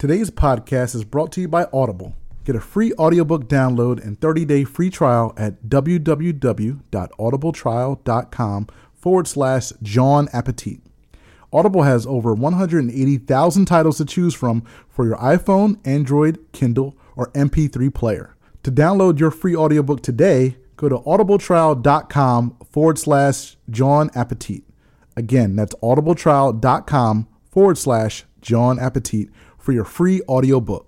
Today's podcast is brought to you by Audible. Get a free audiobook download and 30-day free trial at www.audibletrial.com forward slash John Appetit. Audible has over 180,000 titles to choose from for your iPhone, Android, Kindle, or MP3 player. To download your free audiobook today, go to audibletrial.com forward slash John Appetit. Again, that's audibletrial.com forward slash John Appetit for your free audiobook.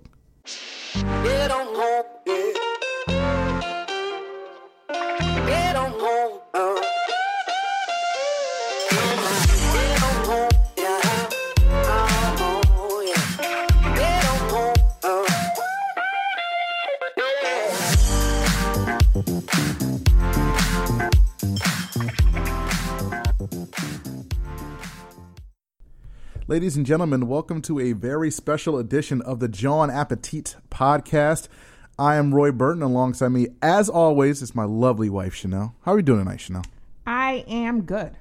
Ladies and gentlemen, welcome to a very special edition of the John Appetit podcast. I am Roy Burton. Alongside me, as always, is my lovely wife, Chanel. How are you doing tonight, Chanel? I am good.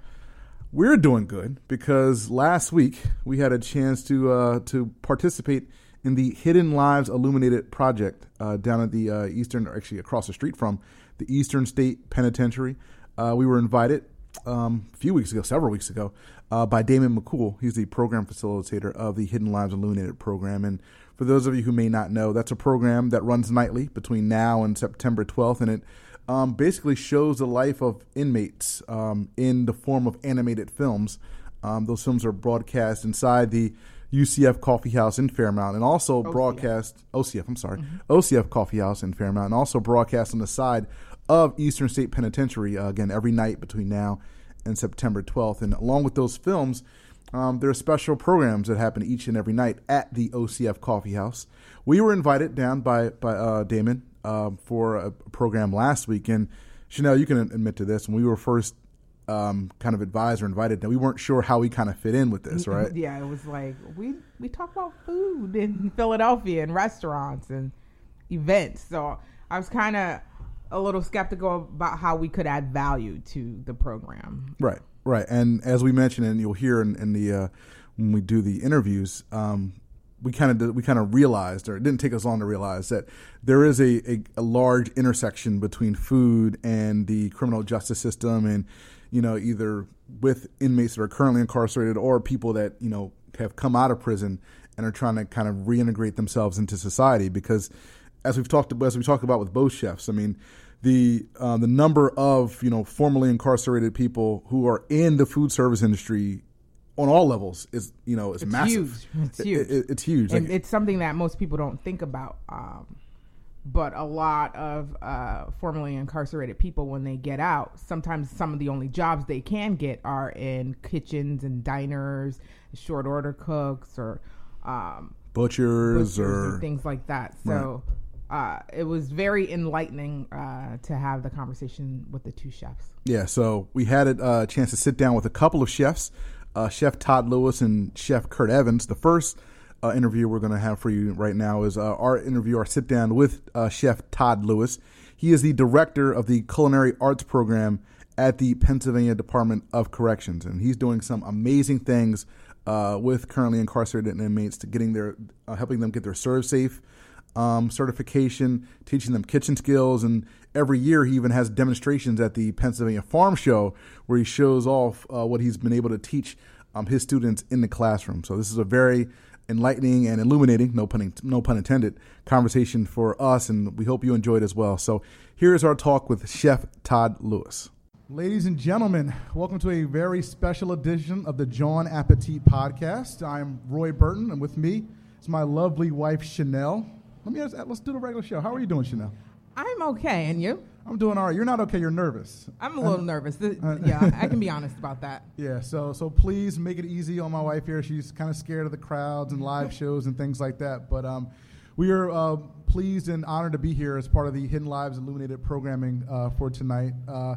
We're doing good because last week we had a chance to uh, to participate in the Hidden Lives Illuminated project uh, down at the uh, Eastern, or actually across the street from the Eastern State Penitentiary. Uh, we were invited um, a few weeks ago, several weeks ago, uh, by Damon McCool. He's the program facilitator of the Hidden Lives Illuminated program. And for those of you who may not know, that's a program that runs nightly between now and September 12th, and it um, basically shows the life of inmates um, in the form of animated films. Um, those films are broadcast inside the UCF Coffee House in Fairmount, and also broadcast OCF. I'm sorry, OCF Coffee House in Fairmount, and also broadcast on the side of Eastern State Penitentiary uh, again every night between now and September 12th. And along with those films, um, there are special programs that happen each and every night at the OCF Coffee House. We were invited down by by uh, Damon uh, for a program last week, and Chanel, you can admit to this. When we were first um, kind of advised or invited, that we weren't sure how we kind of fit in with this, right? Yeah, it was like we we talk about food in Philadelphia and restaurants and events. So I was kind of a little skeptical about how we could add value to the program. Right, right. And as we mentioned, and you'll hear in, in the uh, when we do the interviews, um, we kind of we kind of realized, or it didn't take us long to realize that there is a, a, a large intersection between food and the criminal justice system, and you know either with inmates that are currently incarcerated or people that you know have come out of prison and are trying to kind of reintegrate themselves into society because as we've talked as we talked about with both chefs, I mean, the uh, the number of you know formerly incarcerated people who are in the food service industry on all levels is you know is It's massive. huge. It's huge. it- it's huge. and Like, it's something that most people don't think about. Um, but a lot of uh, formerly incarcerated people, when they get out, sometimes some of the only jobs they can get are in kitchens and diners, short order cooks, or um, butchers butchers or things like that. So uh, it was very enlightening uh, to have the conversation with the two chefs. Yeah, so we had a uh, chance to sit down with a couple of chefs, uh, Chef Todd Lewis and Chef Kurt Evans. The first uh, interview we're going to have for you right now is our interview, our sit down with Chef Todd Lewis. He is the director of the Culinary Arts Program at the Pennsylvania Department of Corrections, and he's doing some amazing things uh, with currently incarcerated inmates to getting their, uh, helping them get their ServSafe um, certification, teaching them kitchen skills, and every year he even has demonstrations at the Pennsylvania Farm Show where he shows off uh, what he's been able to teach um, his students in the classroom. So this is a very enlightening and illuminating, no pun, no pun intended, conversation for us, and we hope you enjoyed as well. So here's our talk with Chef Todd Lewis. Ladies and gentlemen, welcome to a very special edition of the John Appetit podcast. I'm Roy Burton, and with me is my lovely wife Chanel. Let me ask, let's do the regular show. How are you doing, Chanel? I'm okay, and you? I'm doing all right. You're not okay. You're nervous. I'm a little nervous. Th- yeah, I can be honest about that. Yeah. So so please make it easy on my wife here. She's kind of scared of the crowds and live shows and things like that. But um, we are uh, pleased and honored to be here as part of the Hidden Lives Illuminated programming uh, for tonight. Uh,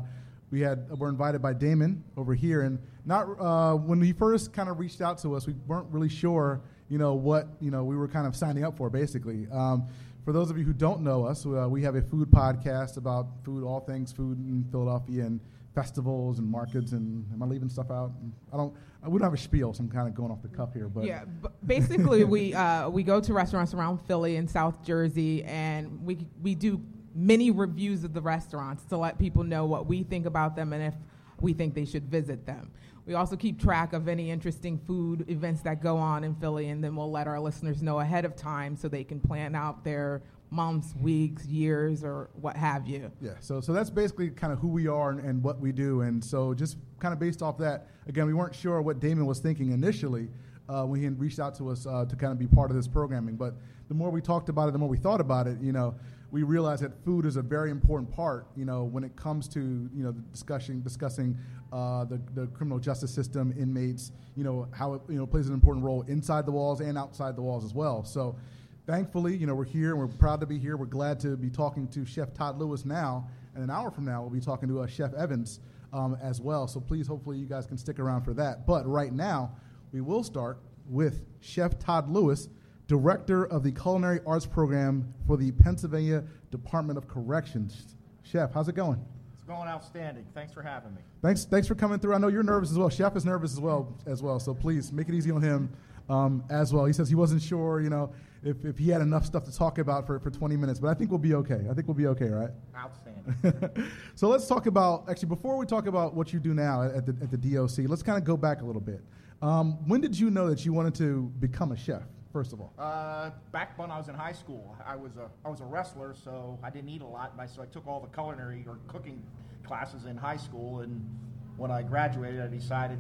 we had were invited by Damon over here, and not uh, when he first kind of reached out to us, we weren't really sure, you know, what you know we were kind of signing up for, basically. Um, for those of you who don't know us, uh, we have a food podcast about food, all things food in Philadelphia and festivals and markets. And am I leaving stuff out? I don't. We don't have a spiel, so I'm kind of going off the cuff here. But yeah, b- basically we uh, we go to restaurants around Philly and South Jersey, and we we do many reviews of the restaurants to let people know what we think about them and if we think they should visit them. We also keep track of any interesting food events that go on in Philly, and then we'll let our listeners know ahead of time so they can plan out their months, weeks, years, or what have you. Yeah, so so that's basically kind of who we are and, and what we do, and so just kind of based off that, again, we weren't sure what Damon was thinking initially uh, when he reached out to us uh, to kind of be part of this programming. But the more we talked about it, the more we thought about it, you know, we realize that food is a very important part, you know, when it comes to you know the discussion discussing uh, the the criminal justice system, inmates, you know, how it you know plays an important role inside the walls and outside the walls as well. So thankfully, you know, we're here and we're proud to be here. We're glad to be talking to Chef Todd Lewis now, and an hour from now, we'll be talking to uh, Chef Evans um, as well. So please, hopefully, you guys can stick around for that. But right now, we will start with Chef Todd Lewis, Director of the Culinary Arts Program for the Pennsylvania Department of Corrections. Chef, how's it going? It's going outstanding. Thanks for having me. Thanks, thanks for coming through. I know you're nervous as well. Chef is nervous as well, as well. So please make it easy on him um, as well. He says he wasn't sure, you know, if, if he had enough stuff to talk about for, for 20 minutes, but I think we'll be okay. I think we'll be okay, right? Outstanding. so let's talk about actually before we talk about what you do now at the, at the DOC. Let's kind of go back a little bit. Um, when did you know that you wanted to become a chef? First of all, uh, back when I was in high school, I was a I was a wrestler, so I didn't eat a lot. So I took all the culinary or cooking classes in high school, and when I graduated, I decided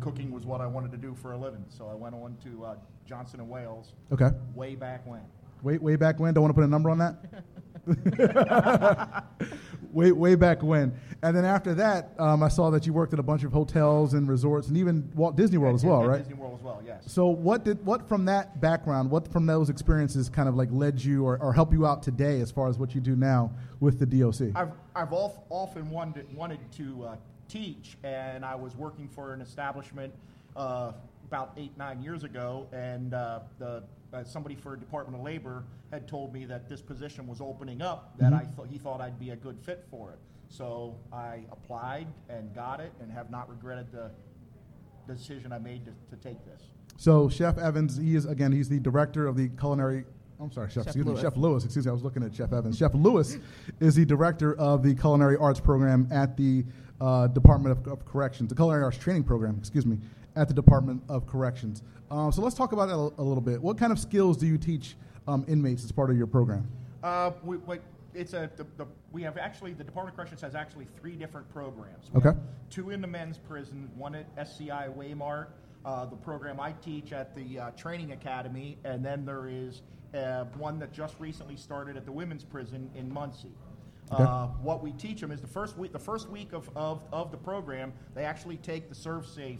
cooking was what I wanted to do for a living. So I went on to uh, Johnson and Wales okay, way back when. way way back when. Don't want to put a number on that. way way back when, and then after that, um, I saw that you worked at a bunch of hotels and resorts, and even Walt Disney World as well, at right? Disney World as well, yes. So what did what from that background, what from those experiences kind of like led you or, or help you out today as far as what you do now with the DOC? I've, I've of, often wanted, wanted to uh, teach, and I was working for an establishment uh, about eight, nine years ago, and uh, the, uh, somebody for Department of Labor had told me that this position was opening up, that I thought he thought I'd be a good fit for it. So I applied and got it, and have not regretted the decision I made to, to take this. So Chef Evans, he is again, he's the director of the culinary. I'm sorry, Chef. Chef excuse Lewis. me, Chef Lewis. Excuse me, I was looking at Chef Evans. Chef Lewis is the director of the culinary arts program at the uh, Department of, of Corrections, the culinary arts training program. Excuse me, at the Department of Corrections. Um, so let's talk about that a, a little bit. What kind of skills do you teach um, inmates as part of your program? Uh, we, we, it's a, the, the, we have actually, the Department of Corrections has actually three different programs. We Okay. Two in the men's prison, one at SCI Waymart, uh, the program I teach at the uh, Training Academy, and then there is uh, one that just recently started at the women's prison in Muncy. Okay. Uh, what we teach them is the first week, the first week of, of, of the program, they actually take the ServSafe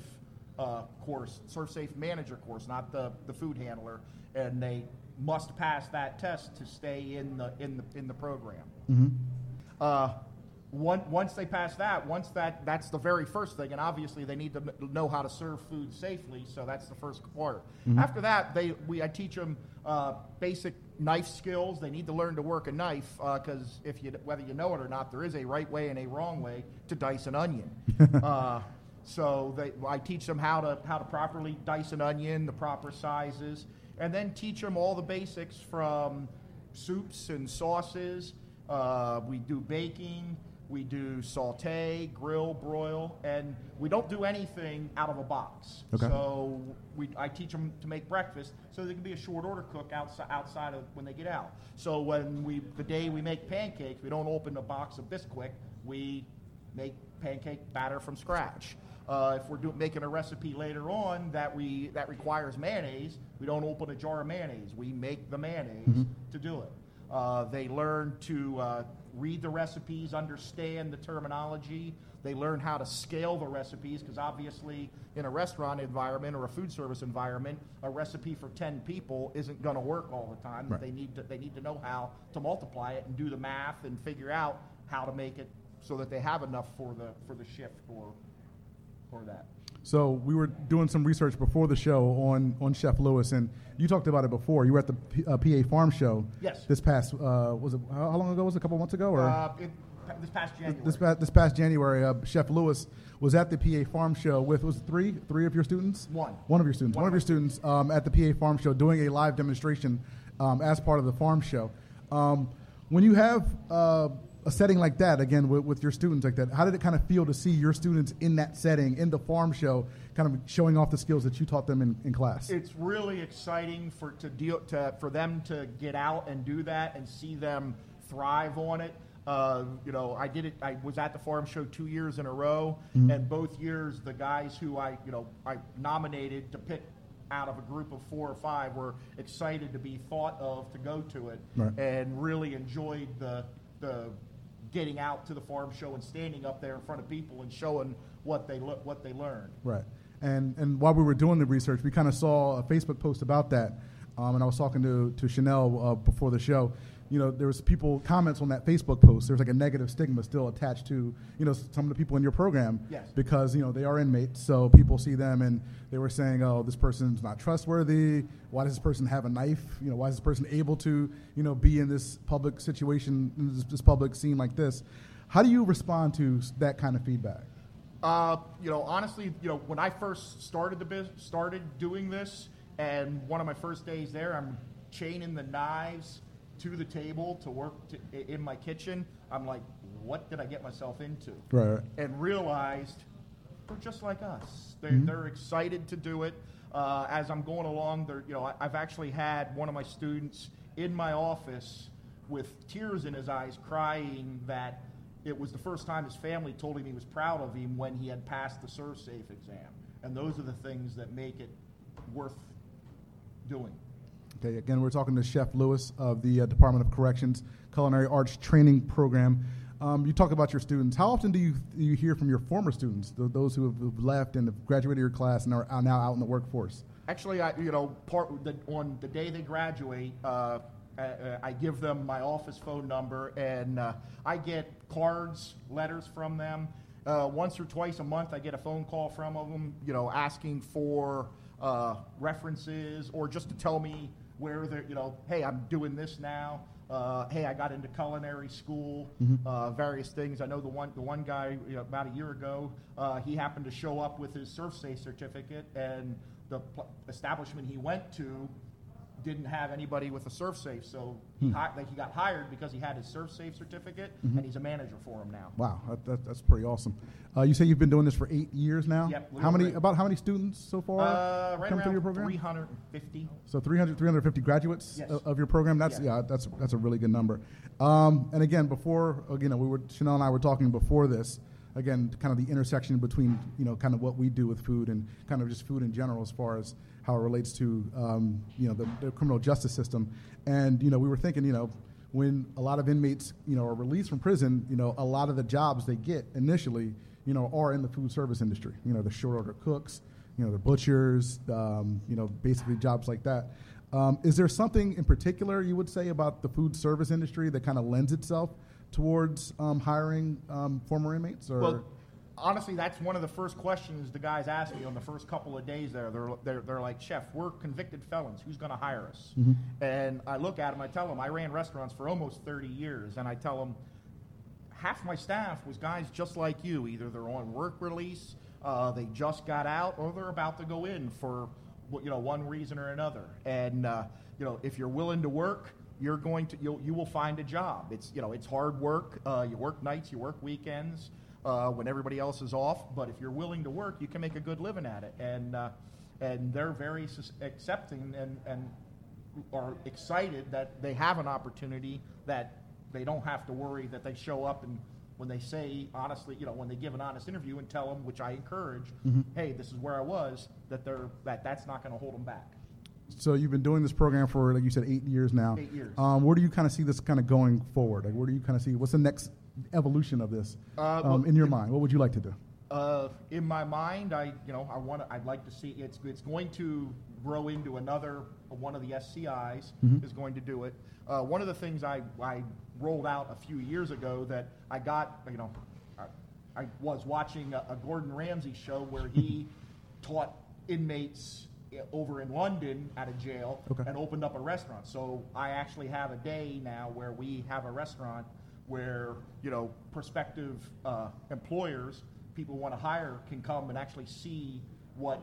uh, course, ServSafe Manager course, not the, the food handler, and they must pass that test to stay in the in the in the program. Uh, one, once they pass that, once that that's the very first thing, and obviously they need to kn- know how to serve food safely. So that's the first part. After that, they we I teach them uh, basic knife skills. They need to learn to work a knife because if you whether you know it or not, there is a right way and a wrong way to dice an onion. uh, so they, I teach them how to how to properly dice an onion, the proper sizes, and then teach them all the basics from soups and sauces. Uh, we do baking. We do saute, grill, broil, and we don't do anything out of a box. Okay. So we, I teach them to make breakfast so they can be a short order cook outside, outside of when they get out. So when we, the day we make pancakes, we don't open a box of Bisquick. We make pancake batter from scratch. Uh, if we're do, making a recipe later on that we that requires mayonnaise, we don't open a jar of mayonnaise. We make the mayonnaise to do it. Uh, they learn to uh, read the recipes, understand the terminology. They learn how to scale the recipes because obviously, in a restaurant environment or a food service environment, a recipe for ten people isn't going to work all the time. Right. They need to they need to know how to multiply it and do the math and figure out how to make it so that they have enough for the for the shift or or that. So we were doing some research before the show on, on Chef Lewis, and you talked about it before. You were at the P, uh, PA Farm Show. Yes. This past uh, was it how, long ago was it? A couple months ago, or Uh, it, this past January. This past, this past January, uh, Chef Lewis was at the PA Farm Show with was it three three of your students. One. One of your students. One One, of of your students um, at the PA Farm Show doing a live demonstration um, as part of the farm show. Um, when you have uh, a setting like that, again with, with your students like that, how did it kind of feel to see your students in that setting in the farm show, kind of showing off the skills that you taught them in, in class? it's really exciting for to deal to for them to get out and do that and see them thrive on it. Uh, you know, I did it. I was at the farm show two years in a row, and both years the guys who I you know I nominated to pick out of a group of four or five were excited to be thought of to go to it, Right. and really enjoyed the the getting out to the farm show and standing up there in front of people and showing what they lo- what they learned. Right. And and while we were doing the research, we kind of saw a Facebook post about that. Um, and I was talking to to Chanel uh, before the show. You know, there was people comments on that Facebook post. There's like a negative stigma still attached to you know some of the people in your program Yes. because you know they are inmates. So people see them and they were saying, "Oh, this person's not trustworthy. Why does this person have a knife? You know, why is this person able to you know be in this public situation, in this, this public scene like this?" How do you respond to that kind of feedback? Uh, you know, honestly, you know, when I first started the business, started doing this, and one of my first days there, I'm chaining the knives to the table to work to, in my kitchen. I'm like, what did I get myself into? Right. And realized they're just like us. They're, Mm-hmm. they're excited to do it. Uh, as I'm going along, they're, you know, I, I've actually had one of my students in my office with tears in his eyes, crying that it was the first time his family told him he was proud of him when he had passed the ServSafe exam. And those are the things that make it worth doing. Okay, again, we're talking to Chef Lewis of the uh, Department of Corrections Culinary Arts Training Program. Um, you talk about your students. How often do you do you hear from your former students, th- those who have left and have graduated your class and are, are now out in the workforce? Actually, I, you know, part the, on the day they graduate, uh, uh, I give them my office phone number, and uh, I get cards, letters from them. Uh, once or twice a month, I get a phone call from them, you know, asking for uh, references or just to tell me where they're, you know, hey, I'm doing this now. Uh, hey, I got into culinary school, uh, various things. I know the one the one guy you know, about a year ago, uh, he happened to show up with his ServSafe certificate, and the pl- establishment he went to didn't have anybody with a ServSafe, so he, hi- like he got hired because he had his ServSafe certificate, and he's a manager for him now. Wow, that, that, that's pretty awesome. Uh, you say you've been doing this for eight years now. Yep, How many? break. About how many students so far Uh, right come through your program? 350. So 300, 350 graduates Yes. of, of your program. That's Yeah. yeah, that's that's a really good number. Um, and again, before you know, we were Chanel and I were talking before this. Again, kind of the intersection between you know, kind of what we do with food and kind of just food in general, as far as how it relates to um, you know the, the criminal justice system. And you know, we were thinking, you know, when a lot of inmates you know are released from prison, you know, a lot of the jobs they get initially, you know, are in the food service industry. You know, the short order cooks, you know, the butchers, um, you know, basically jobs like that. Um, is there something in particular you would say about the food service industry that kind of lends itself towards um, hiring um, former inmates? Or Well, honestly, that's one of the first questions the guys asked me on the first couple of days there. They're, they're, they're like, Chef, we're convicted felons. Who's going to hire us? And I look at them, I tell them, I ran restaurants for almost 30 years, and I tell them, half my staff was guys just like you. Either they're on work release, uh, they just got out, or they're about to go in for you know one reason or another. And uh, you know, if you're willing to work, you're going to you'll, you will find a job. It's you know it's hard work. Uh, you work nights, you work weekends uh, when everybody else is off. But if you're willing to work, you can make a good living at it. And uh, and they're very accepting and and are excited that they have an opportunity that they don't have to worry that they show up and when they say honestly, you know, when they give an honest interview and tell them, which I encourage, hey, this is where I was, that they're that that's not going to hold them back. so you've been doing this program for, like you said, eight years now. Eight years. Um, where do you kind of see this kind of going forward? Like, where do you kind of see what's the next evolution of this Uh, um, well, in your mind? What would you like to do? Uh, in my mind, I you know I want I'd like to see it's it's going to grow into another one of the SCIs is going to do it. Uh, one of the things I I rolled out a few years ago that I got you know I, I was watching a, a Gordon Ramsay show where he taught inmates over in London at a jail Okay. and opened up a restaurant. So I actually have a day now where we have a restaurant where you know prospective uh, employers, people want to hire, can come and actually see what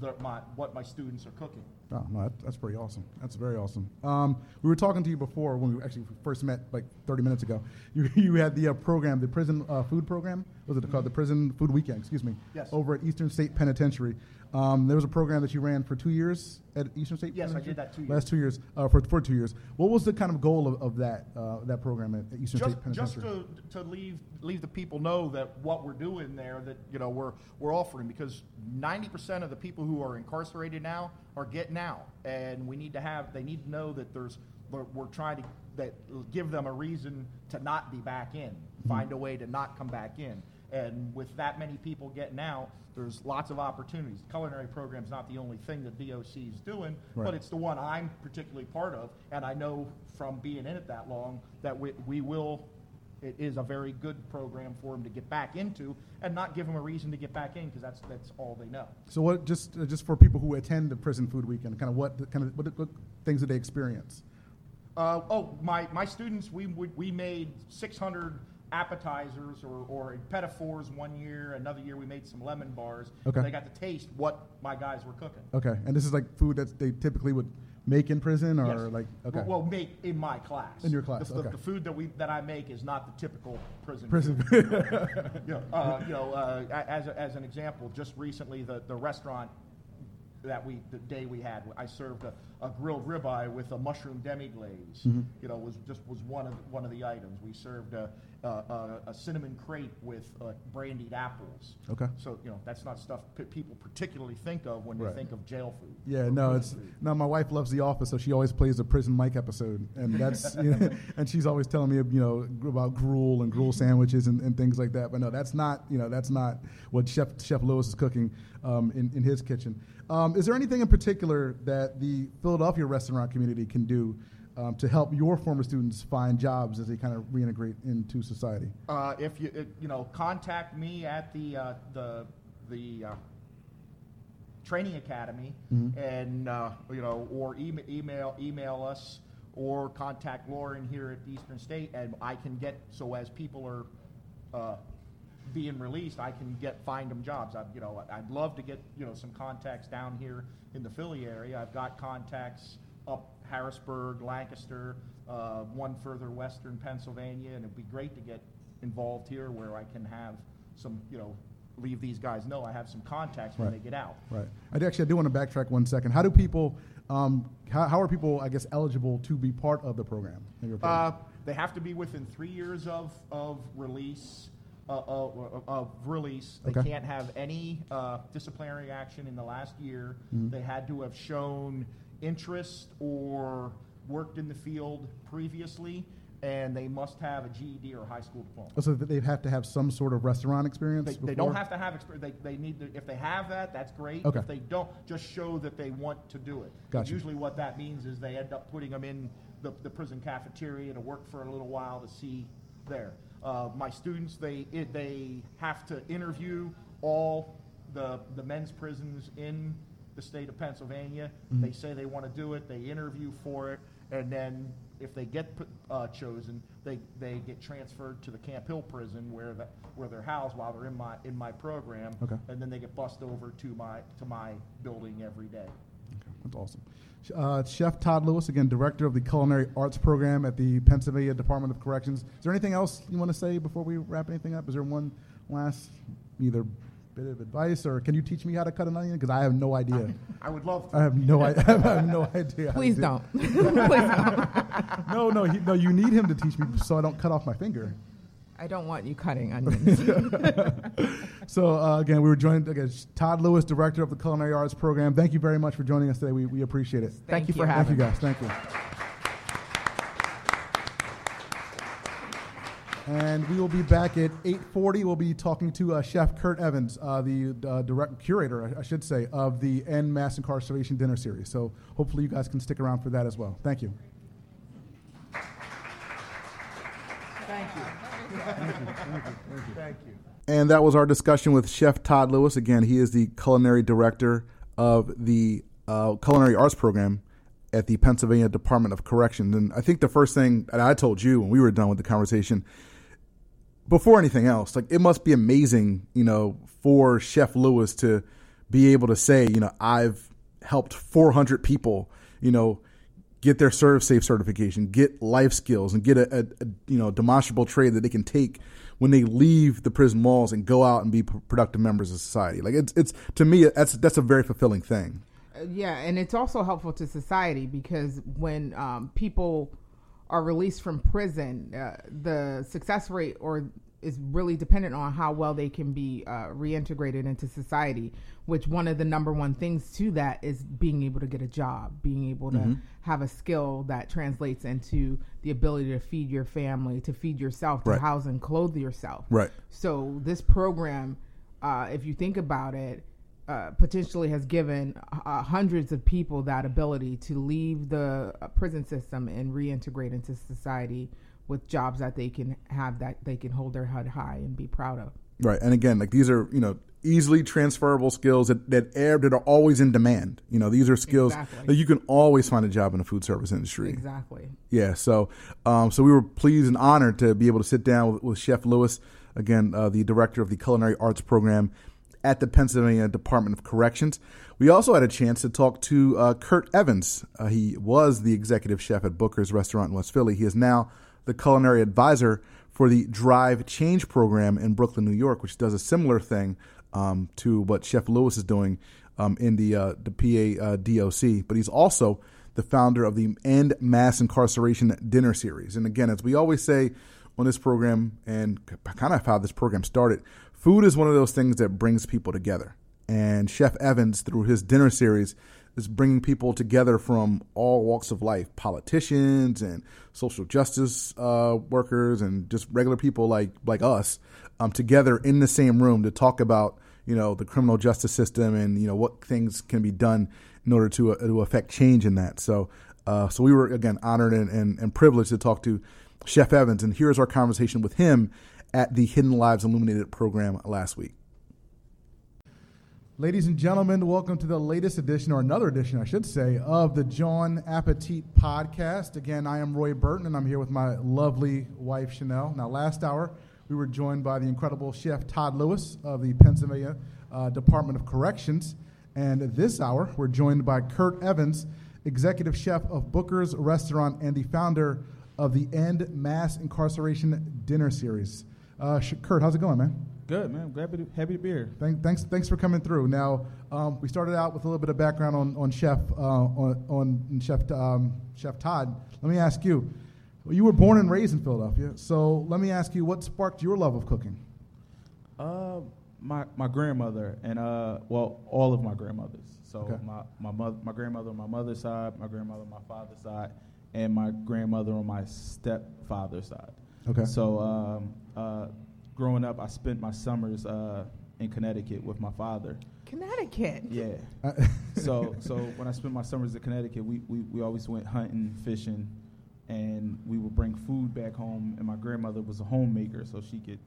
the, my what my students are cooking. Oh, no, that, that's pretty awesome. That's very awesome. Um, we were talking to you before when we actually first met, like 30 minutes ago. You, you had the uh, program, the prison uh, food program. Was it called the Prison Food Weekend? Excuse me. Yes. Over at Eastern State Penitentiary. Um, there was a program that you ran for two years at Eastern State. Yes, I did that two Last two years. Uh, for for two years. What was the kind of goal of, of that uh, that program at, Eastern just, State Penitentiary? just to, to leave leave the people know that what we're doing there that you know we're we're offering because 90% of the people who are incarcerated now are getting out and we need to have they need to know that there's we're, we're trying to that give them a reason to not be back in Mm-hmm. find a way to not come back in and with that many people getting out there's lots of opportunities the culinary program is not the only thing that doc is doing Right. but it's the one i'm particularly part of and i know from being in it that long that we, we will it is a very good program for them to get back into and not give them a reason to get back in because that's that's all they know. so what? Just uh, just for people who attend the Prison Food Weekend, kind of what kind of what, what things did they experience? Uh, oh, my, my students, we, we, we made 600 appetizers or, or petit fours one year. Another year we made some lemon bars. Okay. They got to taste what my guys were cooking. Okay, and this is like food that they typically would make in prison, or Yes. like okay, Well, make in my class. In your class, The, the- okay. the food that we that I make is not the typical prison. prison. you know, uh, you know uh, as, a, as an example, just recently the, the restaurant that we the day we had, I served a, a grilled ribeye with a mushroom demi-glace. Mm-hmm. You know, was just was one of the, one of the items. We served a, a, a, a cinnamon crepe with uh, brandied apples. Okay. So you know that's not stuff p- people particularly think of when Right. they think of jail food. Yeah, no, it's food. no. My wife loves The Office, so she always plays a Prison Mike episode, and that's you know, and she's always telling me you know about gruel and gruel sandwiches and, and things like that. But no, that's not you know that's not what Chef Chef Lewis is cooking um, in in his kitchen. Um, is there anything in particular that the Philadelphia restaurant community can do um, to help your former students find jobs as they kind of reintegrate into society? Uh, if you, it, you know, contact me at the, uh, the, the, uh, training academy and, uh, you know, or email, email, email us or contact Lauren here at Eastern State and I can get, so as people are, uh, being released, I can get, find them jobs. I, you know, I'd love to get, you know, some contacts down here in the Philly area. I've got contacts up Harrisburg, Lancaster, uh, one further western Pennsylvania, and it'd be great to get involved here where I can have some, you know, leave these guys know I have some contacts when Right. they get out. Right. I actually I do want to backtrack one second. How do people? Um, how, how are people? I guess eligible to be part of the program? your program? Uh, they have to be within three years of, of release. Uh, of, of release, they Okay. can't have any uh, disciplinary action in the last year. Mm-hmm. They had to have shown interest or worked in the field previously, and they must have a GED or high school diploma. So that they have to have some sort of restaurant experience. They, they don't have to have experience. They, they need to, if they have that, that's great. Okay. If they don't, just show that they want to do it. Gotcha. Usually, what that means is they end up putting them in the, the prison cafeteria to work for a little while to see there. Uh, my students, they it, they have to interview all the the men's prisons in the state of Pennsylvania. Mm-hmm. They say they want to do it. They interview for it, and then if they get uh, chosen, they, they get transferred to the Camp Hill prison where the, where they're housed while they're in my in my program, Okay. and then they get bussed over to my to my building every day. Okay, that's awesome. Uh, Chef Todd Lewis, again, director of the Culinary Arts Program at the Pennsylvania Department of Corrections. Is there anything else you want to say before we wrap anything up? Is there one last either bit of advice, or can you teach me how to cut an onion? Because I have no idea. I would love to. I have no, I have no idea. Please do- don't. Please don't. No, no, he, no. You need him to teach me so I don't cut off my finger. I don't want you cutting onions. So uh, again, we were joined again, Todd Lewis, director of the Culinary Arts Program. Thank you very much for joining us today. We, we appreciate it. Thank you for Thank having you guys. Thank you. And we will be back at 8:40. We'll be talking to uh, Chef Kurt Evans, uh, the uh, direct curator, I, should say, of the End Mass Incarceration Dinner Series. So hopefully you guys can stick around for that as well. Thank you. Thank you. Thank you. And that was our discussion with Chef Todd Lewis. Again, he is the culinary director of the uh, Culinary Arts Program at the Pennsylvania Department of Corrections. And I think the first thing that I told you when we were done with the conversation, before anything else, like it must be amazing, you know, for Chef Lewis to be able to say, you know, I've helped 400 people, you know, get their ServSafe certification, get life skills, and get a, a, a you know demonstrable trade that they can take when they leave the prison walls and go out and be pr- productive members of society. Like it's it's to me that's that's a very fulfilling thing. Uh, yeah, and it's also helpful to society because when um, people are released from prison, uh, the success rate or is really dependent on how well they can be uh, reintegrated into society. Which one of the number one things to that is being able to get a job, being able to have a skill that translates into the ability to feed your family, to feed yourself, to Right. house and clothe yourself. Right. So this program, uh, if you think about it, uh, potentially has given uh, hundreds of people that ability to leave the uh, prison system and reintegrate into society with jobs that they can have that they can hold their head high and be proud of. Right. And again, like these are, you know, easily transferable skills that, that air that are always in demand. You know, these are skills Exactly. that you can always find a job in the food service industry. Exactly. Yeah. So, um, so we were pleased and honored to be able to sit down with, with Chef Lewis, again, uh, the director of the Culinary Arts Program at the Pennsylvania Department of Corrections. We also had a chance to talk to uh, Kurt Evans. Uh, he was the executive chef at Booker's Restaurant in West Philly. He is now the culinary advisor for the Drive Change program in Brooklyn, New York, which does a similar thing um, to what Chef Lewis is doing um, in the uh, the PA uh, DOC. But he's also the founder of the End Mass Incarceration Dinner Series. And again, as we always say on this program, and kind of how this program started, food is one of those things that brings people together. And Chef Evans, through his dinner series, is bringing people together from all walks of life politicians and social justice uh, workers and just regular people like like us um, together in the same room to talk about you know the criminal justice system and you know what things can be done in order to uh, to affect change in that so uh, so we were again honored and, and, and privileged to talk to chef evans and here's our conversation with him at the hidden lives illuminated program last week Ladies and gentlemen, welcome to the latest edition, or another edition, I should say, of the John Appetit podcast. Again, I am Roy Burton, and I'm here with my lovely wife, Chanel. Now, last hour, we were joined by the incredible chef Todd Lewis of the Pennsylvania uh, Department of Corrections. And this hour, we're joined by Kurt Evans, executive chef of Booker's Restaurant and the founder of the End Mass Incarceration Dinner Series. Uh, Kurt, how's it going, man? Good man, glad to, happy to be here. Thank, thanks, thanks for coming through. Now, um, we started out with a little bit of background on, on Chef uh, on, on Chef um, Chef Todd. Let me ask you. well, You were born and raised in Philadelphia, so let me ask you, what sparked your love of cooking? Uh, my my grandmother and uh, well, all of my grandmothers. So Okay. my my mother, my grandmother on my mother's side, my grandmother on my father's side, and my grandmother on my stepfather's side. Okay. So um, uh, growing up, I spent my summers uh, in Connecticut with my father. Connecticut. Yeah. Uh, so so when I spent my summers in Connecticut, we, we, we always went hunting, fishing, and we would bring food back home. And my grandmother was a homemaker, so she could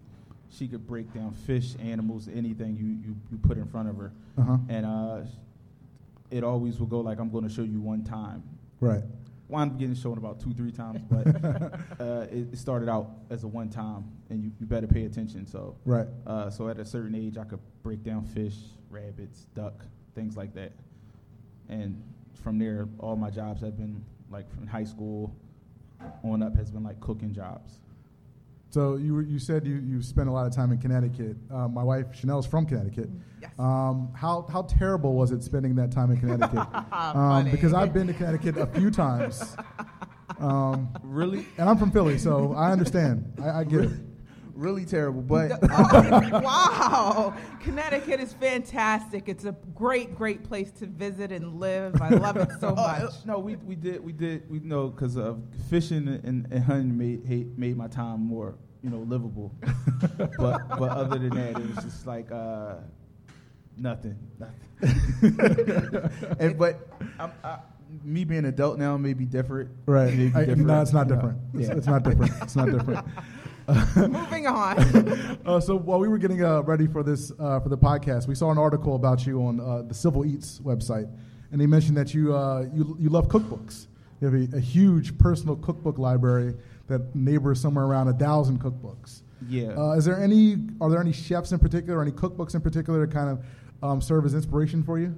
she could break down fish, animals, anything you, you, you put in front of her. uh-huh. And uh, it always would go like, "I'm going to show you one time." Right. Wound up getting shown about two, three times, but uh, it, it started out as a one time, and you, you better pay attention. So Right. uh, so at a certain age, I could break down fish, rabbits, duck, things like that. And from there, all my jobs have been like from high school on up has been like cooking jobs. So you you said you, you spent a lot of time in Connecticut. Uh, my wife Chanel's from Connecticut. Yes. Um, how how terrible was it spending that time in Connecticut? um, because I've been to Connecticut a few times. Um, Really, and I'm from Philly, so I understand. I, I get it. Really terrible. But Oh, wow. Connecticut is fantastic. It's a great, great place to visit and live. I love it so Oh, uh, much. no, we we did we did we know because of fishing and, and hunting made made my time more you know livable. but but other than that, it was just like uh, nothing. nothing. and but I'm, I, me being adult now may be different. Right. May be I- no, it's not you know. different. It's, Yeah. it's not different. It's not different. Moving on. Uh, so while we were getting uh, ready for this uh, for the podcast, we saw an article about you on uh, the Civil Eats website, and they mentioned that you uh, you you love cookbooks. You have a, a huge personal cookbook library that neighbors somewhere around a thousand cookbooks. Yeah. Uh, is there any? Are there any chefs in particular, or any cookbooks in particular, that kind of um, serve as inspiration for you?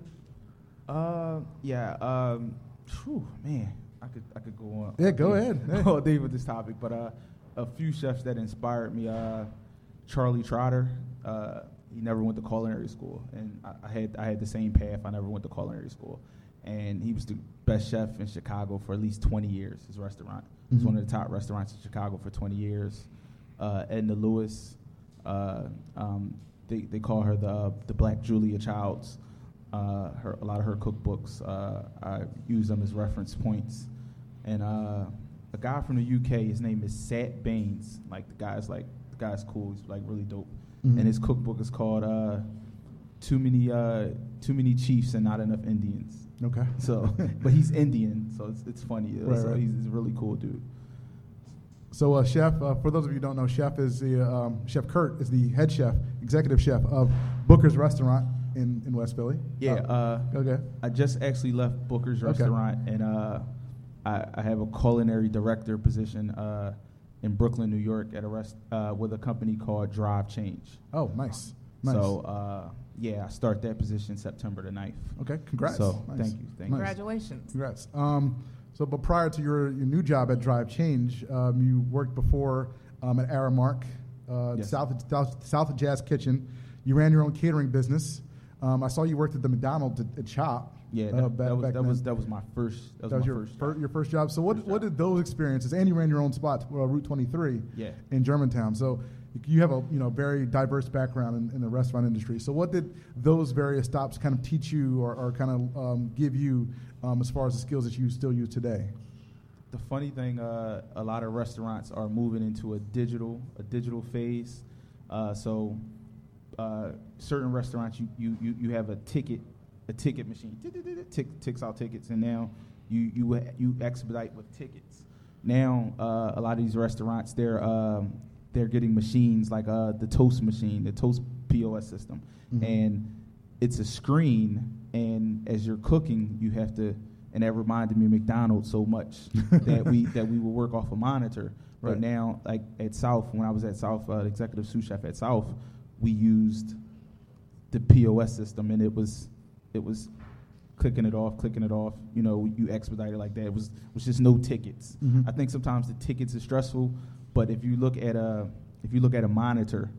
Uh, yeah. Um, whew, man, I could I could go on. Yeah, go all ahead. Hey. All day with this topic, but uh, a few chefs that inspired me. Uh, Charlie Trotter. Uh, he never went to culinary school, and I, I had I had the same path. I never went to culinary school, and he was the best chef in Chicago for at least 20 years. His restaurant it was one of the top restaurants in Chicago for 20 years. Uh, Edna Lewis. Uh, um, they, they call her the the Black Julia Childs. Uh, her a lot of her cookbooks. Uh, I use them as reference points. And uh, a guy from the UK, his name is Sat Baines. Like the guy's like the guy's cool. He's like really dope. Mhm. And his cookbook is called uh, Too Many uh, Too Many Chiefs and Not Enough Indians. Okay. So, but he's Indian, so it's it's funny. Right, so right. He's, he's a really cool dude. So, uh, chef, uh, for those of you who don't know, chef is the um, chef Kurt is the head chef, executive chef of Booker's Restaurant in, in West Philly. Yeah. Uh, Uh, okay. I just actually left Booker's Okay. restaurant, and uh, I, I have a culinary director position uh, in Brooklyn, New York, at a rest uh, with a company called Drive Change. Oh, nice. Nice. So uh, yeah, I start that position September the 9th. okay. Congrats. So Nice. thank you, thank Nice. Congratulations. Congrats. Um, so, but prior to your, your new job at Drive Change, um, you worked before um, at Aramark, uh, Yes. South, South South of Jazz Kitchen. You ran your own catering business. Um, I saw you worked at the McDonald's at, at CHOP. Yeah, uh, that, back- that was that was that was my first. That was, That was my your first. fir- your first job. So what First what job. did those experiences? And you ran your own spot, uh, Route 23, Yeah. in Germantown. So you have a you know very diverse background in, in the restaurant industry. So what did those various stops kind of teach you or, or kind of um, give you um, as far as the skills that you still use today? The funny thing, uh, a lot of restaurants are moving into a digital a digital phase. Uh, so uh, certain restaurants, you, you, you, you have a ticket a ticket machine, tick, ticks out tickets, and now you you you expedite with tickets. Now uh, a lot of these restaurants they're um, they're getting machines like uh, the Toast machine, the Toast POS system, Mhm. and it's a screen. And as you're cooking, you have to and that reminded me of McDonald's so much that we that we would work off a monitor. Right. But now, like at South, when I was at South, uh, the executive sous chef at South, we used the POS system, and it was it was clicking it off, clicking it off. You know, you expedite it like that. It was was just no tickets. Mhm. I think sometimes the tickets are stressful, but if you look at a if you look at a monitor,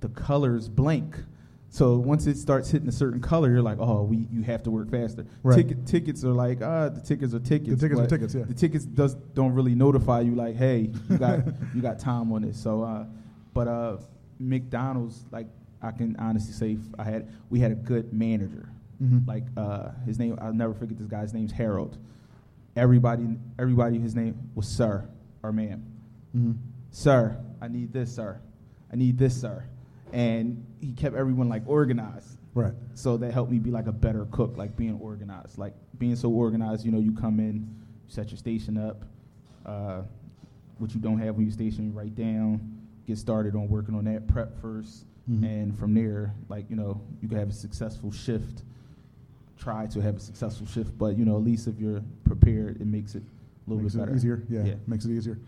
the colors blink. So once it starts hitting a certain color, you're like, oh, we you have to work faster. Right. Ticket, tickets are like, ah, the tickets are tickets. tickets are tickets, yeah. The tickets does don't really notify you like, hey, you got you got time on this. So, uh, but uh, McDonald's, like I can honestly say, I had we had a good manager. Mhm. Like uh, his name, I'll never forget this guy's name's Harold. Everybody, everybody, his name was Sir or Ma'am. Mhm. Sir, I need this, sir. I need this, sir. And he kept everyone like organized. Right. So that helped me be like a better cook, like being organized. Like being so organized, you know, you come in, you set your station up, uh, what you don't have when you station, you write down, get started on working on that prep 1st Mhm. and from there, like, you know, you can have a successful shift. Try to have a successful shift, but you know, at least if you're prepared, it makes it a little makes bit better. easier. Yeah, makes it easier.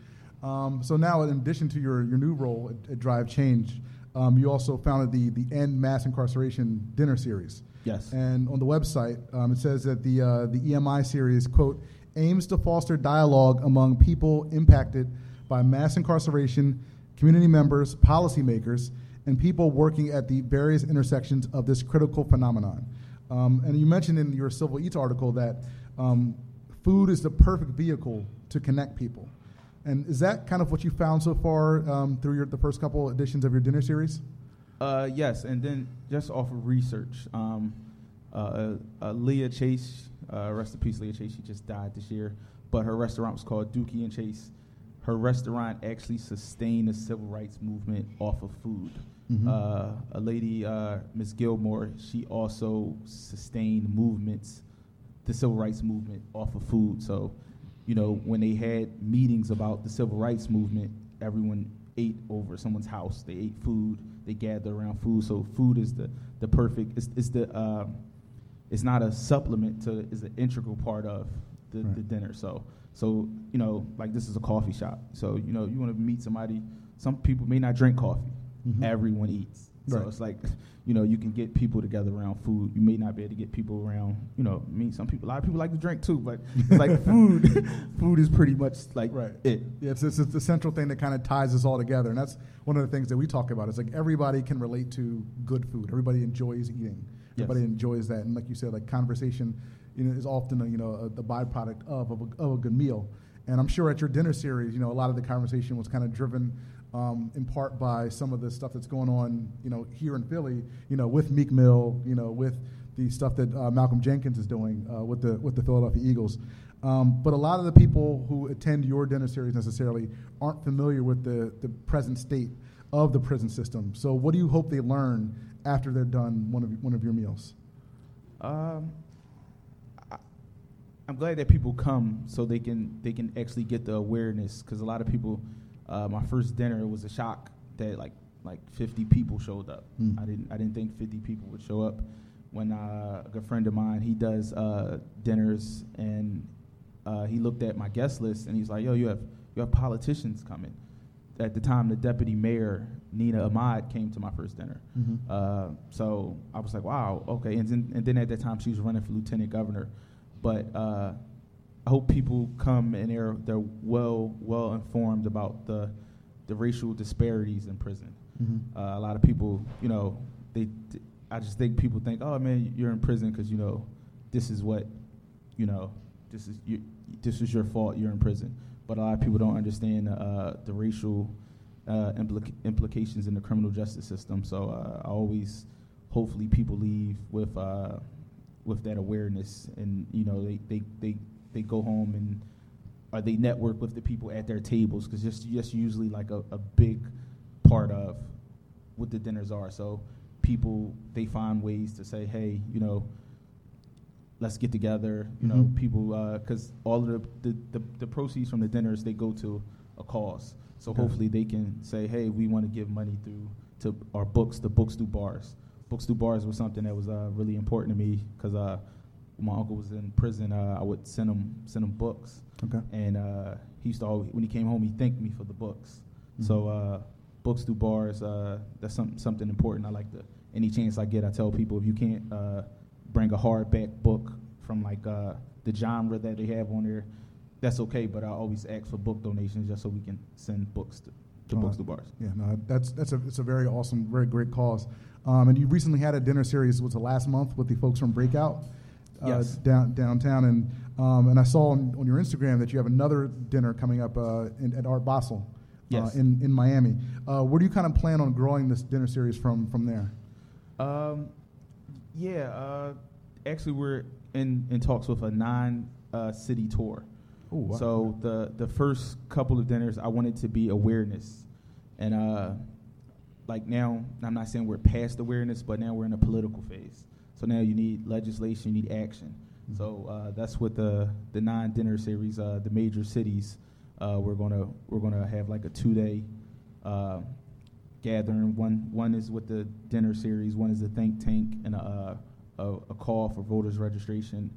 Um, so now, in addition to your, your new role at, at Drive Change, um, you also founded the the End Mass Incarceration Dinner Series. Yes. And on the website, um, it says that the uh, the EMI series quote aims to foster dialogue among people impacted by mass incarceration, community members, policymakers, and people working at the various intersections of this critical phenomenon. Um, and you mentioned in your Civil Eats article that um, food is the perfect vehicle to connect people. And is that kind of what you found so far um, through your, the first couple editions of your dinner series? Uh, yes, and then just off of research, um, uh, uh, Leah Chase, uh, rest in peace, Leah Chase. She just died this year, but her restaurant was called Dooky and Chase. Her restaurant actually sustained the civil rights movement off of food. Mhm. Uh, a lady, uh, Miss Gilmore, she also sustained movements, the civil rights movement off of food. So, you know, when they had meetings about the civil rights movement, everyone ate over someone's house. They ate food. They gathered around food. So food is the the perfect. It's, it's the um, it's not a supplement to it's an integral part of the, Right. the dinner. So so you know like this is a coffee shop. So you know you want to meet somebody. Some people may not drink coffee. Mhm. Everyone eats. So Right. it's like you know you can get people together around food. You may not be able to get people around. You know, I mean some people a lot of people like to drink too, but it's like food. food is pretty much like Right. it. Yeah, it's, it's, it's the central thing that kind of ties us all together, and that's one of the things that we talk about. It's like everybody can relate to good food. Everybody enjoys eating. Everybody Yes. enjoys that, and like you said, like conversation, you know, is often a, you know a, the byproduct of of a, of a good meal. And I'm sure at your dinner series, you know, a lot of the conversation was kind of driven um, in part by some of the stuff that's going on, you know, here in Philly, you know, with Meek Mill, you know, with the stuff that uh, Malcolm Jenkins is doing uh, with the with the Philadelphia Eagles. Um, but a lot of the people who attend your dinner series necessarily aren't familiar with the, the present state of the prison system. So, what do you hope they learn after they're done one of one of your meals? Um, I, I'm glad that people come so they can they can actually get the awareness because a lot of people. Uh, my first dinner it was a shock that like like 50 people showed up. Hmm. I didn't I didn't think 50 people would show up. When uh, a good friend of mine he does uh, dinners and uh, he looked at my guest list and he's like, "Yo, you have you have politicians coming." At the time, the deputy mayor Nina Ahmad came to my first dinner. Mhm. Uh, so I was like, wow, okay. And then, and then at that time, she was running for lieutenant governor. But uh, I hope people come and they're they're well well informed about the the racial disparities in prison. Mhm. Uh, a lot of people, you know, they I just think people think, oh man, you're in prison because you know this is what you know this is you, this is your fault. You're in prison. But a lot of people don't understand uh, the racial uh, implica- implications in the criminal justice system. So uh, I always, hopefully, people leave with uh, with that awareness, and you know, they they they, they go home and or they network with the people at their tables because just just usually like a, a big part of what the dinners are. So people they find ways to say, hey, you know, let's get together. You know, Mhm. people because all of the, the, the the proceeds from the dinners they go to a cause. So Okay. hopefully they can say, hey, we want to give money through to our books, the books through bars. Books through bars was something that was uh, really important to me because uh, my uncle was in prison, uh, I would send him send him books, Okay. and uh, he used to always, when he came home, he thanked me for the books. So uh, books through bars, uh, that's some, something important. I like to any chance I get, I tell people if you can't uh, bring a hardback book from like uh, the genre that they have on there, that's okay. But I always ask for book donations just so we can send books to, to Oh, books through bars. Yeah, no, that's that's a it's a very awesome, very great cause. Um, and you recently had a dinner series was the last month with the folks from Breakout, uh, Yes. down downtown, and um, and I saw on, on your Instagram that you have another dinner coming up uh, in, at Art Basel, Yes. uh, in in Miami. Uh, where do you kind of plan on growing this dinner series from from there? Um, yeah, uh, actually, we're in, in talks with a non uh, city tour. Ooh, wow. So the the first couple of dinners, I wanted to be awareness, and uh, like now, I'm not saying we're past awareness, but now we're in a political phase. So now you need legislation, you need action. So uh, that's what the the nine dinner series, uh, the major cities, uh, we're gonna we're gonna have like a two day uh, gathering. One one is with the dinner series, one is the think tank, and a a, a call for voters registration,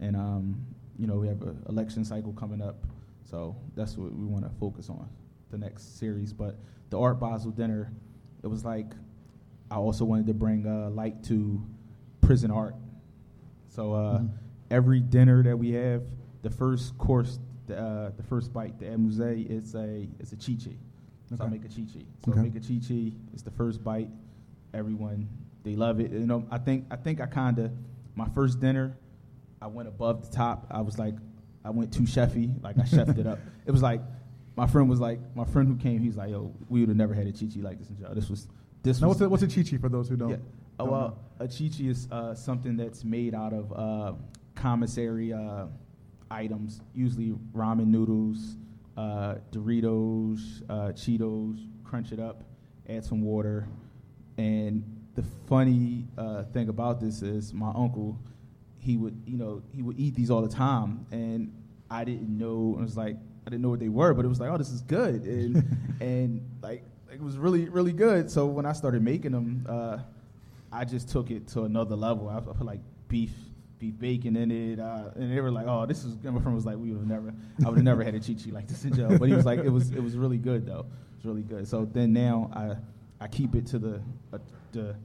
and um, you know we have an election cycle coming up, so that's what we want to focus on the next series. But the Art Basel dinner, it was like I also wanted to bring uh, light to prison art. So uh, Mhm. every dinner that we have, the first course, the, uh, the first bite, the amuse, it's a it's a chichi. So I make a chichi. So Okay. I make a chichi. It's the first bite. Everyone they love it. You know, I think I think I kind of my first dinner, I went above the top. I was like, I went too chefy. Like I chefed it up. It was like my friend was like my friend who came. He's like, yo, we would have never had a chichi like this in jail. This was this Now, was what's a, what's a chichi for those who don't? yeah. Oh, well, know? a chichi is uh, something that's made out of uh, commissary uh, items, usually ramen noodles, uh, Doritos, uh, Cheetos. Crunch it up, add some water, and the funny uh, thing about this is my uncle, he would you know he would eat these all the time, and I didn't know. It was like I didn't know what they were, but it was like, oh, this is good, and and like it was really really good. So when I started making them, uh, I just took it to another level. I, I put like beef beef bacon in it, uh, and they were like, "Oh, this is." My friend was like, "We would have never, I would have never had a chi chi like this in jail." But he was like, "It was, it was really good though. It's really good." So then now I, I keep it to the, uh, the,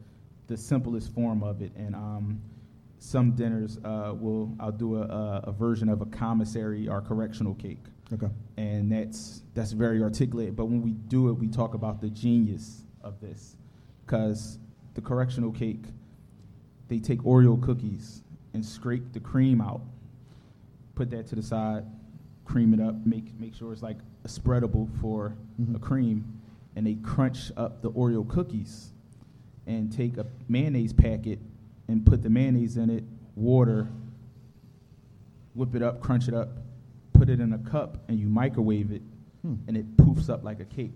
the simplest form of it, and um, some dinners uh, will I'll do a, a, a version of a commissary or correctional cake Okay. and that's that's very articulate. But when we do it, we talk about the genius of this, because the correctional cake, they take Oreo cookies and scrape the cream out, put that to the side, cream it up, make make sure it's like spreadable for Mhm. a cream, and they crunch up the Oreo cookies, and take a mayonnaise packet and put the mayonnaise in it, water, whip it up, crunch it up, put it in a cup, and you microwave it, Hmm. and it poofs up like a cake.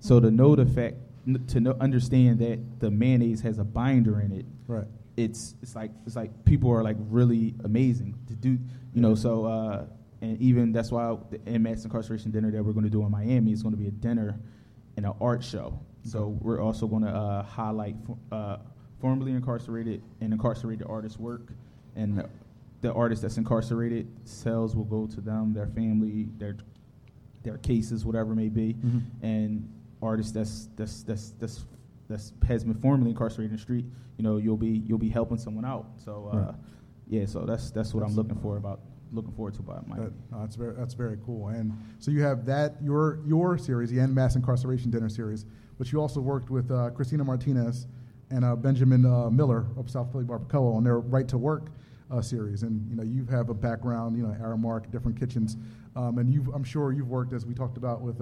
So to know the fact, n- to know, understand that the mayonnaise has a binder in it, Right. it's it's like it's like people are like really amazing to do, you know. So uh, and even that's why the mass incarceration dinner that we're going to do in Miami is going to be a dinner and an art show. So we're also going to uh, highlight for, uh, formerly incarcerated and incarcerated artists' work, and the, the artist that's incarcerated sales will go to them, their family, their their cases, whatever it may be, Mhm. and artists that's that's that's that's that's has been formerly incarcerated in the street, you know, you'll be you'll be helping someone out. So uh, Right. yeah, so that's that's what That's- I'm looking for about looking forward to about Miami. That, that's very that's very cool. And so you have that your your series, the End Mass Incarceration Dinner series, but you also worked with uh, Christina Martinez and uh, Benjamin uh, Miller of South Philly Barbacoa on their Right to Work uh, series. And you know you have a background, you know, Aramark, different kitchens, um, and you've I'm sure you've worked as we talked about with.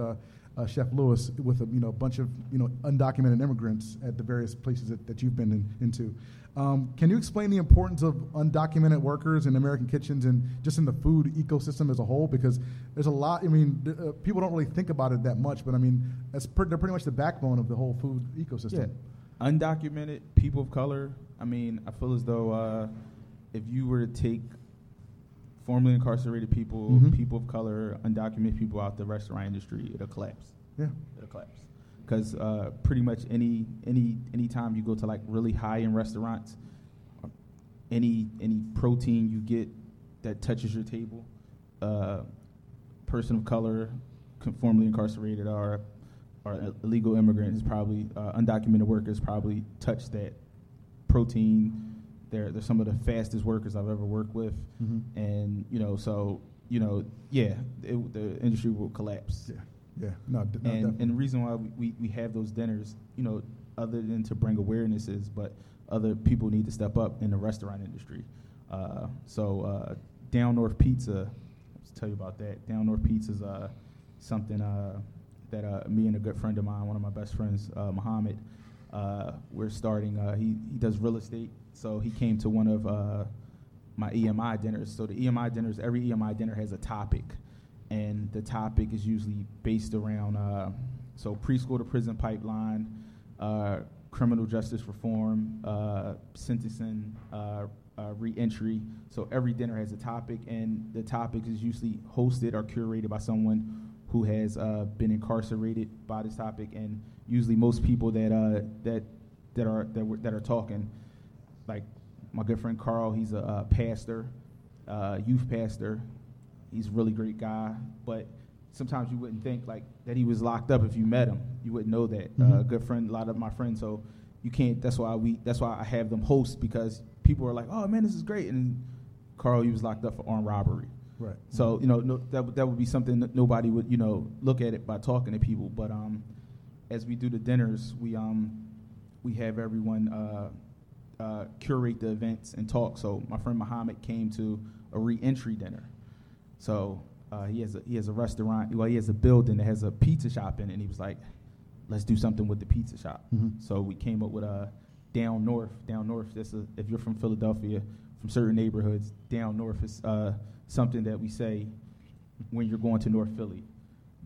Uh, Chef Lewis, with a you know bunch of you know undocumented immigrants at the various places that, that you've been in, into, um, can you explain the importance of undocumented workers in American kitchens and just in the food ecosystem as a whole? Because there's a lot. I mean, th- uh, people don't really think about it that much, but I mean, that's pre- they're pretty much the backbone of the whole food ecosystem. Yeah, undocumented people of color. I mean, I feel as though uh, if you were to take formerly incarcerated people, Mhm. people of color, undocumented people out the restaurant industry, it'll collapse. Yeah. It'll collapse. Because uh, pretty much any any any time you go to like really high end restaurants, any any protein you get that touches your table, uh, person of color, formerly incarcerated or or illegal immigrant is probably uh, undocumented workers probably touch that protein. They're they're some of the fastest workers I've ever worked with, Mhm. and you know so you know yeah it, the industry will collapse. Yeah. Yeah. No. d- no And, definitely. and the reason why we, we, have those dinners, you know, other than to bring awareness is, but other people need to step up in the restaurant industry. Uh, so uh, Down North Pizza, let's tell you about that. Down North Pizza is uh, something uh, that uh, me and a good friend of mine, one of my best friends, uh, Muhammad, uh, we're starting. Uh, he he does real estate, so he came to one of uh, my EMI dinners. So the EMI dinners, every EMI dinner has a topic, and the topic is usually based around uh, so preschool to prison pipeline, uh, criminal justice reform, uh, sentencing, uh, uh, reentry. So every dinner has a topic, and the topic is usually hosted or curated by someone who has been incarcerated by this topic, and usually most people that that that are that, that are talking, like my good friend Carl, he's a, uh pastor, uh, youth pastor. He's a really great guy, but sometimes you wouldn't think like that he was locked up if you met him. You wouldn't know that. Uh, Mhm. good friend, a lot of my friends, so you can't. That's why we. That's why I have them host because people are like, "Oh man, this is great," and Carl, he was locked up for armed robbery. right. So you know no, that would- that would be something that nobody would you know look at it by talking to people. But um, as we do the dinners, we um, we have everyone uh, uh, curate the events and talk. So my friend Muhammad came to a reentry dinner. So uh, he has a he has a restaurant. Well, he has a building that has a pizza shop in it. And he was like, "Let's do something with the pizza shop." Mhm. So we came up with a down north. Down north. That's a, if you're from Philadelphia, from certain neighborhoods, down north is uh, something that we say when you're going to North Philly.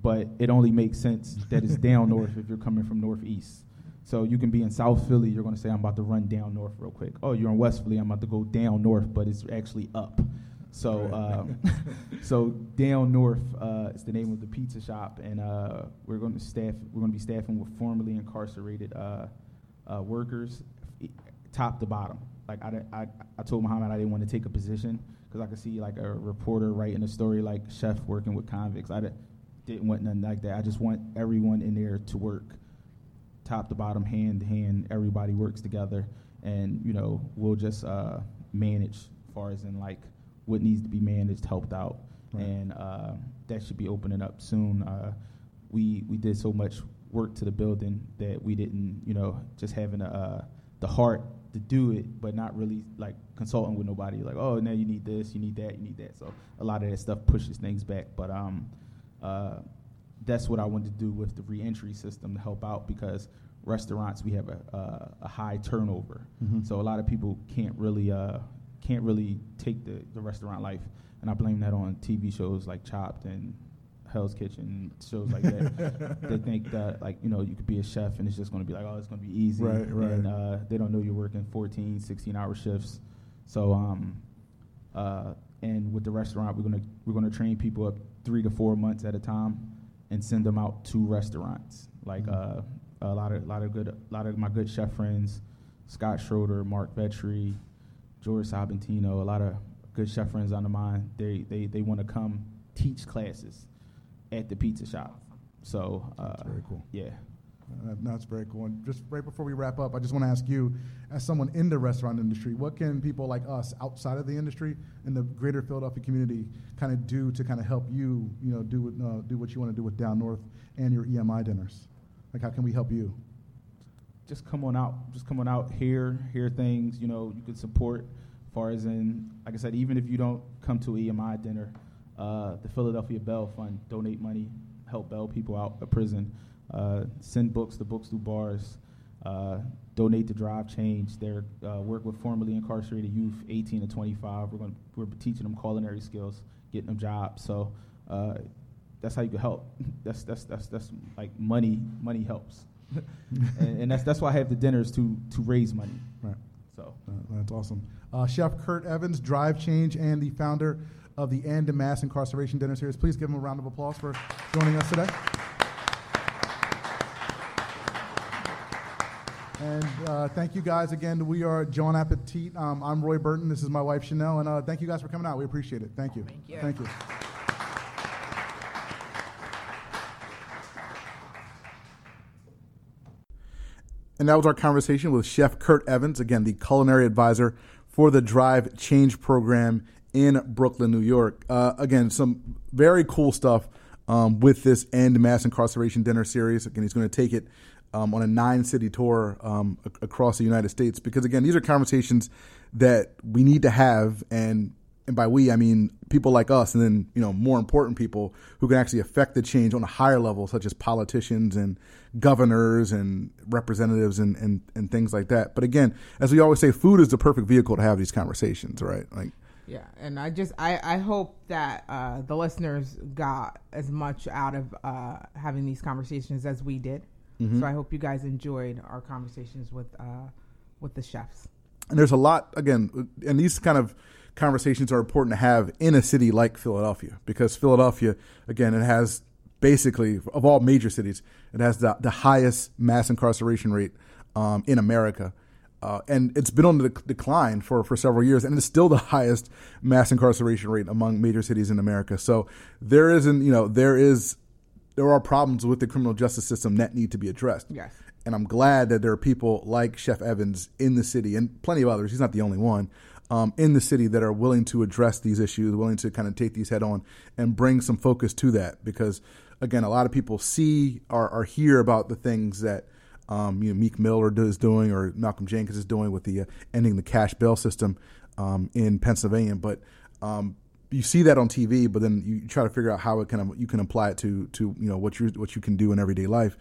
But it only makes sense that it's down north if you're coming from northeast. So you can be in South Philly, you're going to say, I'm about to run down north real quick. Oh, you're in West Philly, I'm about to go down north, but it's actually up. So, um, so down north uh, is the name of the pizza shop, and uh, we're going to staff. We're going to be staffing with formerly incarcerated uh, uh, workers, top to bottom. like I, I I told Muhammad I didn't want to take a position because I could see like a reporter writing a story like chef working with convicts. I di- didn't want nothing like that. I just want everyone in there to work top to bottom, hand to hand. Everybody works together, and you know we'll just uh, manage as far as in like what needs to be managed, helped out, Right. and uh, that should be opening up soon. Uh, we we did so much work to the building that we didn't, you know, just having a, uh, the heart to do it, but not really like consulting with nobody. Like, oh, now you need this, you need that, you need that. So a lot of that stuff pushes things back. But um, uh, that's what I wanted to do with the reentry system to help out because restaurants we have a, a, a high turnover, Mhm. so a lot of people can't really uh, can't really take the, the restaurant life, and I blame that on TV shows like Chopped and Hell's Kitchen shows like that. they think that like you know you could be a chef and it's just going to be like oh it's going to be easy, Right, right. and uh, they don't know you're working 14, 16 hour shifts. So um, uh, and with the restaurant, we're gonna we're gonna train people up three to four months at a time, and send them out to restaurants. Like Mhm. uh, a lot of lot of good a lot of my good chef friends, Scott Schroeder, Marc Vetri, George Sabatino, a lot of good chef friends under mine. They they they want to come teach classes at the pizza shop. So uh, very cool. Yeah. Uh, that's very cool. And just right before we wrap up, I just want to ask you, as someone in the restaurant industry, what can people like us outside of the industry in the greater Philadelphia community kind of do to kind of help you, you know, do uh, do what you want to do with Down North and your EMI dinners? Like, how can we help you? just come on out. Just come on out, hear hear things. You know, you can support. As far as in, like I said, even if you don't come to EMI dinner, uh, the Philadelphia Bail Fund donate money, help bail people out of prison, uh, send books to books through bars, uh, donate to Drive Change. Their uh, work with formerly incarcerated youth, 18 to 25. We're going we're teaching them culinary skills, getting them jobs. So. Uh, that's how you can help. That's that's that's that's like money. Money helps, and, and that's that's why I have the dinners to to raise money. Right. So Uh, that's awesome. Uh, Chef Kurt Evans, Drive Change, and the founder of the End to Mass Incarceration Dinner Series. Please give him a round of applause for joining us today. And uh, thank you guys again. We are Jawn Appetit. Um, I'm Roy Burton. This is my wife Chanel. And uh, thank you guys for coming out. We appreciate it. Thank you. Thank you. Thank you. And that was our conversation with Chef Kurt Evans, again, the culinary advisor for the Drive Change program in Brooklyn, New York. Uh, again, some very cool stuff um, with this End Mass Incarceration Dinner series. Again, he's going to take it um, on a nine city tour um, ac- across the United States because, again, these are conversations that we need to have. And and by we I mean people like us, and then you know more important people who can actually affect the change on a higher level, such as politicians and governors and representatives and and, and things like that. But again, as we always say, food is the perfect vehicle to have these conversations, right? Like, Yeah, and I just I I hope that uh, the listeners got as much out of uh, having these conversations as we did. Mm-hmm. So I hope you guys enjoyed our conversations with uh, with the chefs. and there's a lot again, and these kind of conversations are important to have in a city like Philadelphia because Philadelphia, again, it has basically of all major cities, it has the, the highest mass incarceration rate um, in America. Uh, and it's been on the decline for, for several years, and it's still the highest mass incarceration rate among major cities in America. So there isn't, you know, there is, there are problems with the criminal justice system that need to be addressed. Yes. And I'm glad that there are people like Chef Evans in the city and plenty of others. He's not the only one um, in the city that are willing to address these issues, willing to kind of take these head on and bring some focus to that. Because again, a lot of people see or, or hear about the things that um, you know Meek Miller is doing or Malcolm Jenkins is doing with the uh, ending the cash bail system um, in Pennsylvania, but um, you see that on TV, but then you try to figure out how it can you can apply it to to you know what you what you can do in everyday life.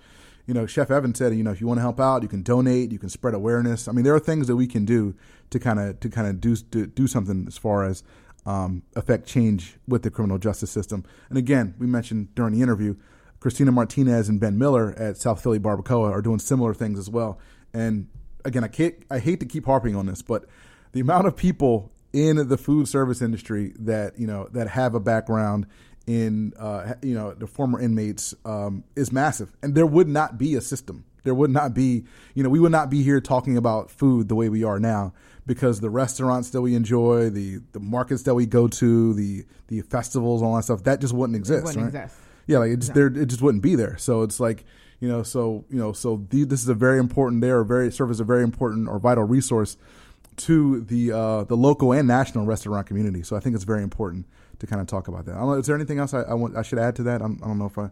You know, Chef Evan said, you know, if you want to help out, you can donate, you can spread awareness. I mean, there are things that we can do to kind of to kind of do, do do something as far as um, affect change with the criminal justice system. And again, we mentioned during the interview, Christina Martinez and Ben Miller at South Philly Barbacoa are doing similar things as well. And again, I can't, I hate to keep harping on this, but the amount of people in the food service industry that you know that have a background in uh, you know the former inmates um, is massive, and there would not be a system. There would not be, you know, we would not be here talking about food the way we are now because the restaurants that we enjoy, the the markets that we go to, the the festivals, all that stuff, that just wouldn't exist. wouldn't right? exist. Yeah, like it just there, it just wouldn't be there. So it's like you know, so you know, so the, this is a very important. They are very serve as a very important or vital resource to the uh, the local and national restaurant community. So I think it's very important to kind of talk about that. I don't know, is there anything else I, I, want, I should add to that? I'm, I don't know if I,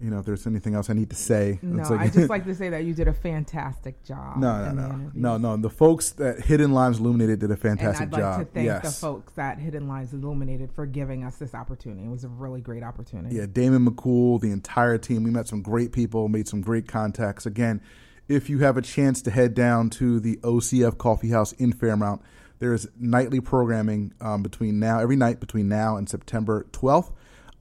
you know, if there's anything else I need to say. No, like- I just like to say that you did a fantastic job. no, no, no, no, no. The folks that Hidden Lives Illuminated did a And fantastic I'd like to thank yes. the folks at Hidden Lives Illuminated for giving us this opportunity. It was a really great opportunity. Yeah, Damon McCool, the entire team. We met some great people, made some great contacts. Again, if you have a chance to head down to the OCF Coffee House in Fairmount, there's nightly programming um, between now, every night between now and September 12th.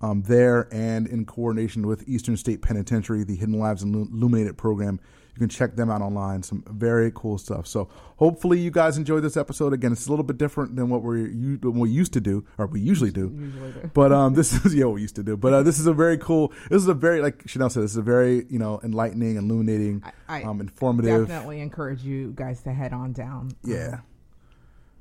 Um, there and in coordination with Eastern State Penitentiary, the Hidden Lives Illuminated program. You can check them out online. Some very cool stuff. So hopefully you guys enjoyed this episode. Again, it's a little bit different than what we're we used to do, or we usually do. Usually do. But um, this is yeah what we used to do. But uh, this is a very cool. This is a very like Chanel said. This is a very you know enlightening, illuminating, I, I um, informative. definitely encourage you guys to head on down. um, Yeah,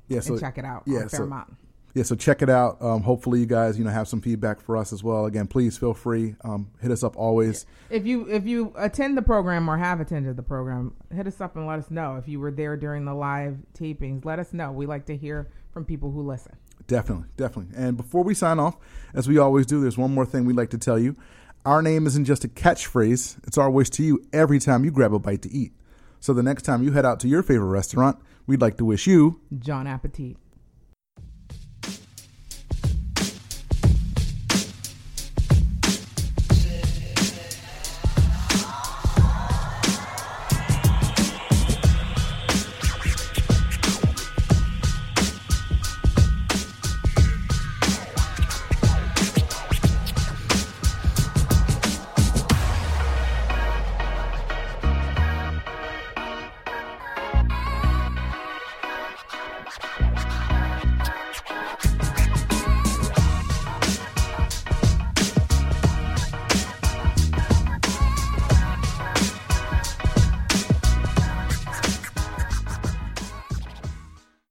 yeah. So and check it out yeah, on so- Fairmount. Yeah, so check it out. Um, hopefully you guys you know have some feedback for us as well. Again, please feel free. Um, hit us up always. if you if you attend the program or have attended the program, hit us up and let us know. If you were there during the live tapings, let us know. We like to hear from people who listen. Definitely, definitely. And before we sign off, as we always do, there's one more thing we'd like to tell you. Our name isn't just a catchphrase, it's our wish to you every time you grab a bite to eat. So the next time you head out to your favorite restaurant, we'd like to wish you Jawn Appetit.